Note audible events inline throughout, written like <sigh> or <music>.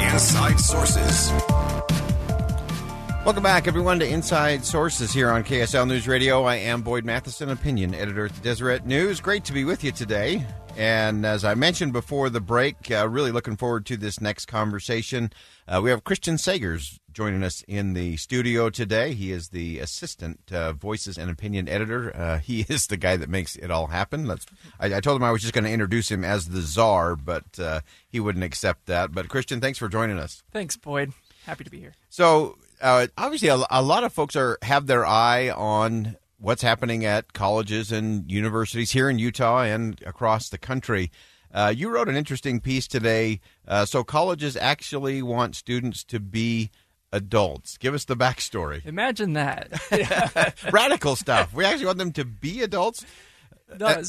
Inside Sources. Welcome back, everyone, to Inside Sources here on KSL News Radio. I am Boyd Matheson, opinion editor at the Deseret News. Great to be with you today. And as I mentioned before the break, uh, really looking forward to this next conversation. Uh, we have Christian Sagers joining us in the studio today. He is the assistant uh, voices and opinion editor. Uh, he <laughs> is the guy that makes it all happen. Let's, I, I told him I was just going to introduce him as the czar, but uh, he wouldn't accept that. But Christian, thanks for joining us. Thanks, Boyd. Happy to be here. So uh, obviously, a, a, lot of folks are have their eye on what's happening at colleges and universities here in Utah and across the country. Uh, you wrote an interesting piece today. Uh, so colleges actually want students to be adults. Give us the backstory. Imagine that. <laughs> <laughs> Radical stuff. We actually want them to be adults. No,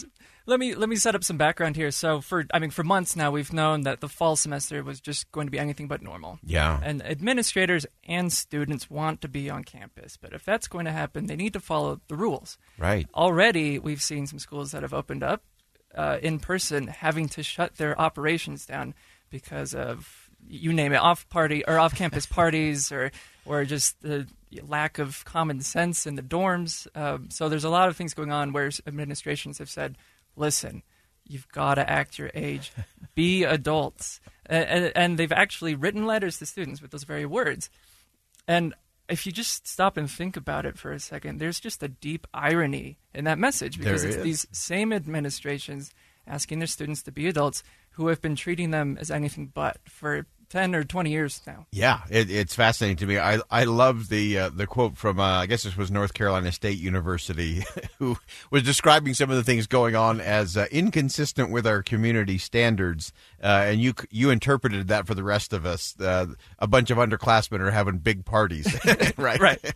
let me let me set up some background here. So for I mean for months now we've known that the fall semester was just going to be anything but normal. Yeah. And administrators and students want to be on campus, but if that's going to happen, they need to follow the rules. Right. Already we've seen some schools that have opened up uh, in person having to shut their operations down because of you name it off party or off campus <laughs> parties or or just the lack of common sense in the dorms. Um, so there's a lot of things going on where administrations have said listen, you've got to act your age, be <laughs> adults. And, and, they've actually written letters to students with those very words. And if you just stop and think about it for a second, there's just a deep irony in that message because it's these same administrations asking their students to be adults who have been treating them as anything but for 10 or 20 years now. Yeah, it, it's fascinating to me. I I love the uh, the quote from uh, I guess this was North Carolina State University <laughs> who was describing some of the things going on as uh, inconsistent with our community standards uh, and you you interpreted that for the rest of us. Uh, a bunch of underclassmen are having big parties, <laughs> <laughs> right? right?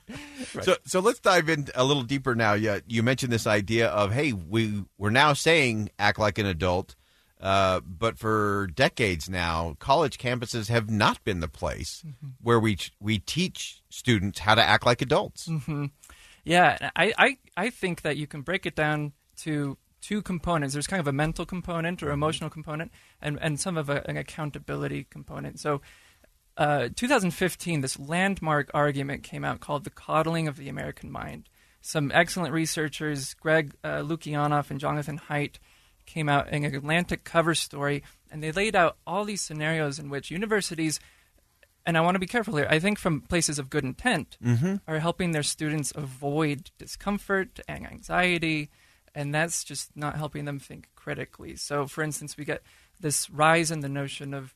So so let's dive in a little deeper now. Yeah, you mentioned this idea of hey, we we're now saying act like an adult. Uh, but for decades now, college campuses have not been the place mm-hmm. where we we teach students how to act like adults. Mm-hmm. Yeah, I, I I think that you can break it down to two components. There's kind of a mental component or mm-hmm. emotional component, and and some of a, an accountability component. So. Uh, 2015, this landmark argument came out called the coddling of the American mind. Some excellent researchers, Greg uh, Lukianoff and Jonathan Haidt, came out in an Atlantic cover story, and they laid out all these scenarios in which universities, and I want to be careful here, I think from places of good intent, mm-hmm. are helping their students avoid discomfort and anxiety, and that's just not helping them think critically. So, for instance, we get this rise in the notion of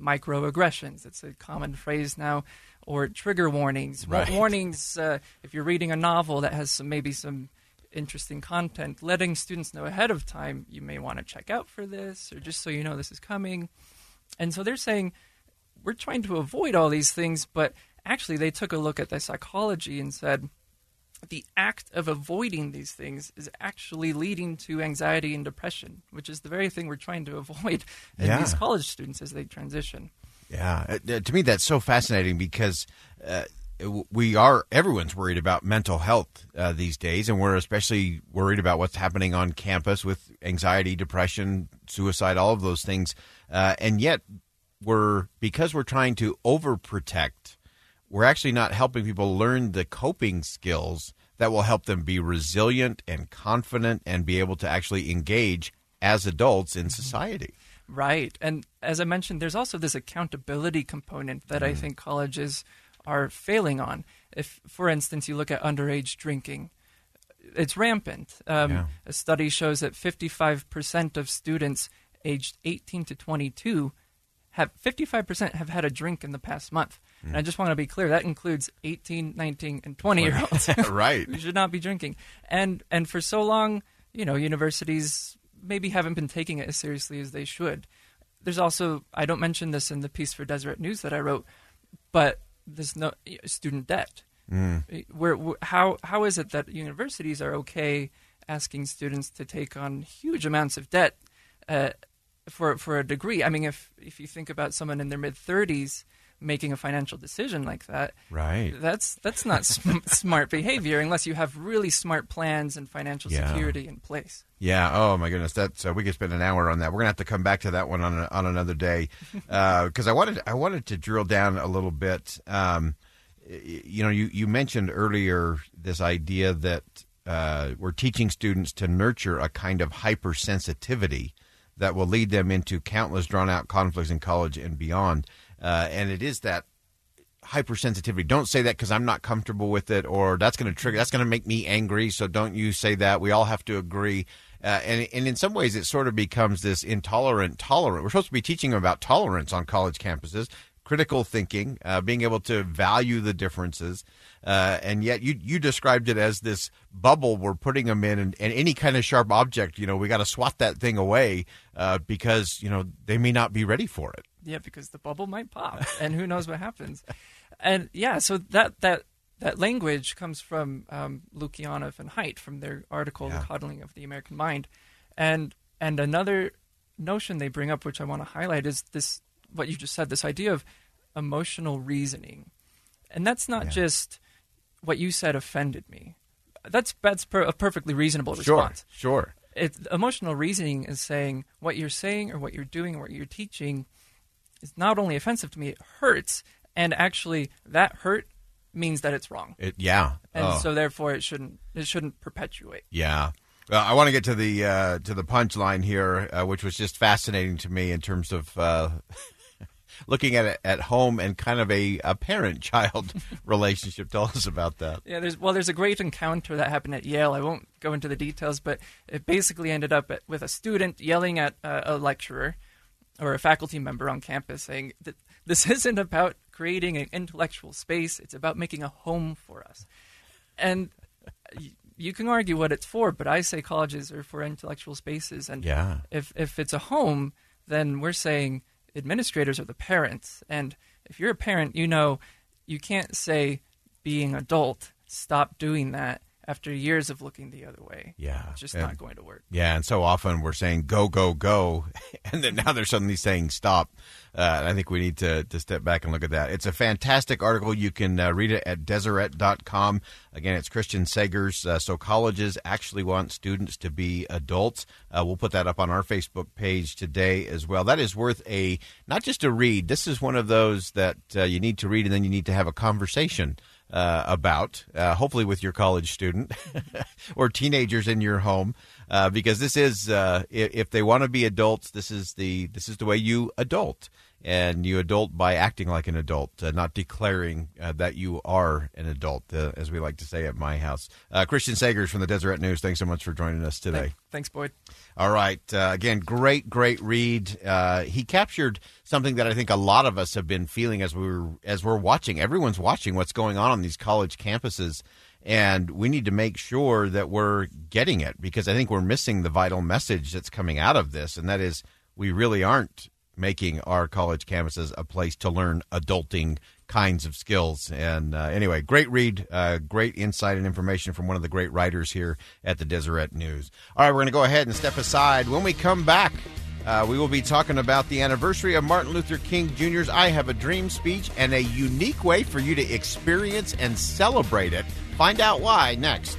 microaggressions. It's a common phrase now, or trigger warnings. Right. Warnings uh, if you're reading a novel that has some maybe some interesting content, letting students know ahead of time you may want to check out for this, or just so you know this is coming. And so they're saying we're trying to avoid all these things, but actually they took a look at the psychology and said the act of avoiding these things is actually leading to anxiety and depression, which is the very thing we're trying to <laughs> avoid in yeah. these college students as they transition. Yeah, uh, to me that's so fascinating because uh, we are everyone's worried about mental health uh, these days, and we're especially worried about what's happening on campus with anxiety, depression, suicide, all of those things. Uh, and yet, we're because we're trying to overprotect, we're actually not helping people learn the coping skills that will help them be resilient and confident and be able to actually engage as adults in society. Right. And as I mentioned, there's also this accountability component that mm. I think colleges are failing on. If, for instance, you look at underage drinking, it's rampant. Um, yeah. A study shows that 55% of students aged 18 to 22 have 55% have had a drink in the past month. Mm. And I just want to be clear that includes 18, 19 and 20 year olds. <laughs> right. <laughs> who should not be drinking. And and for so long, you know, universities maybe haven't been taking it as seriously as they should. There's also I don't mention this in the piece for Deseret News that I wrote, but there's no student debt. Mm. Where, where how how is it that universities are okay asking students to take on huge amounts of debt uh, for for a degree? I mean, if if you think about someone in their mid thirties making a financial decision like that, Right. that's that's not sm- <laughs> smart behavior unless you have really smart plans and financial Yeah. security in place. Yeah. Oh my goodness. That's uh, we could spend an hour on that. We're gonna have to come back to that one on a, on another day <laughs> because I wanted I wanted to drill down a little bit. Um, you know, you you mentioned earlier this idea that uh, we're teaching students to nurture a kind of hypersensitivity that will lead them into countless drawn out conflicts in college and beyond. Uh, and it is that hypersensitivity. Don't say that because I'm not comfortable with it, or that's going to trigger. That's going to make me angry. So don't you say that. We all have to agree. Uh, and and in some ways, it sort of becomes this intolerant tolerant. We're supposed to be teaching about tolerance on college campuses, critical thinking, uh, being able to value the differences, uh, and yet you you described it as this bubble we're putting them in, and, and any kind of sharp object, you know, we got to swat that thing away uh, because you know they may not be ready for it. Yeah, because the bubble might pop, <laughs> and who knows what happens. And yeah, so that that that language comes from um, Lukianoff and Haidt from their article Yeah. "The Coddling of the American Mind," and and another notion they bring up, which I want to highlight, is this what you just said, this idea of emotional reasoning, and that's not Yeah. just what you said offended me. That's that's per, a perfectly reasonable Sure, response sure. it, emotional reasoning is saying what you're saying or what you're doing or what you're teaching is not only offensive to me, it hurts, and actually that hurt means that it's wrong, It, yeah. and Oh. so therefore it shouldn't it shouldn't perpetuate. Yeah. Well, I want to get to the uh, to the punchline here, uh, which was just fascinating to me in terms of uh, <laughs> looking at it at home and kind of a, a parent <laughs> child <laughs> relationship. Tell us about that. Yeah, there's well, there's a great encounter that happened at Yale. I won't go into the details, but it basically ended up at, with a student yelling at uh, a lecturer or a faculty member on campus, saying that this <laughs> isn't about creating an intellectual space; it's about making a home for us. And you can argue what it's for, but I say colleges are for intellectual spaces, and Yeah. if if it's a home, then we're saying administrators are the parents. And if you're a parent, you know you can't say being adult stop doing that after years of looking the other way. Yeah. It's just And- not going to work. Yeah, and so often we're saying go, go, go, <laughs> and then now they're suddenly saying stop. Uh, I think we need to, to step back and look at that. It's a fantastic article. You can uh, read it at Deseret.com. Again, it's Christian Sagers. Uh, so colleges actually want students to be adults. Uh, we'll put that up on our Facebook page today as well. That is worth a, not just a read. This is one of those that uh, you need to read and then you need to have a conversation uh, about, uh, hopefully with your college student <laughs> or teenagers in your home, uh, because this is uh, if, if they want to be adults, this is the this is the way you adult, and you adult by acting like an adult, uh, not declaring uh, that you are an adult, uh, as we like to say at my house. Uh, Christian Sagers from the Deseret News, thanks so much for joining us today. Thanks, Boyd. All right. Uh, again, great, great read. Uh, he captured something that I think a lot of us have been feeling as we were as we're watching. Everyone's watching what's going on on these college campuses, and we need to make sure that we're getting it because I think we're missing the vital message that's coming out of this, and that is we really aren't making our college campuses a place to learn adulting kinds of skills. And uh, anyway, great read, uh, great insight and information from one of the great writers here at the Deseret News. All right, we're going to go ahead and step aside. When we come back, uh, we will be talking about the anniversary of Martin Luther King Jr.'s I Have a Dream speech and a unique way for you to experience and celebrate it. Find out why next.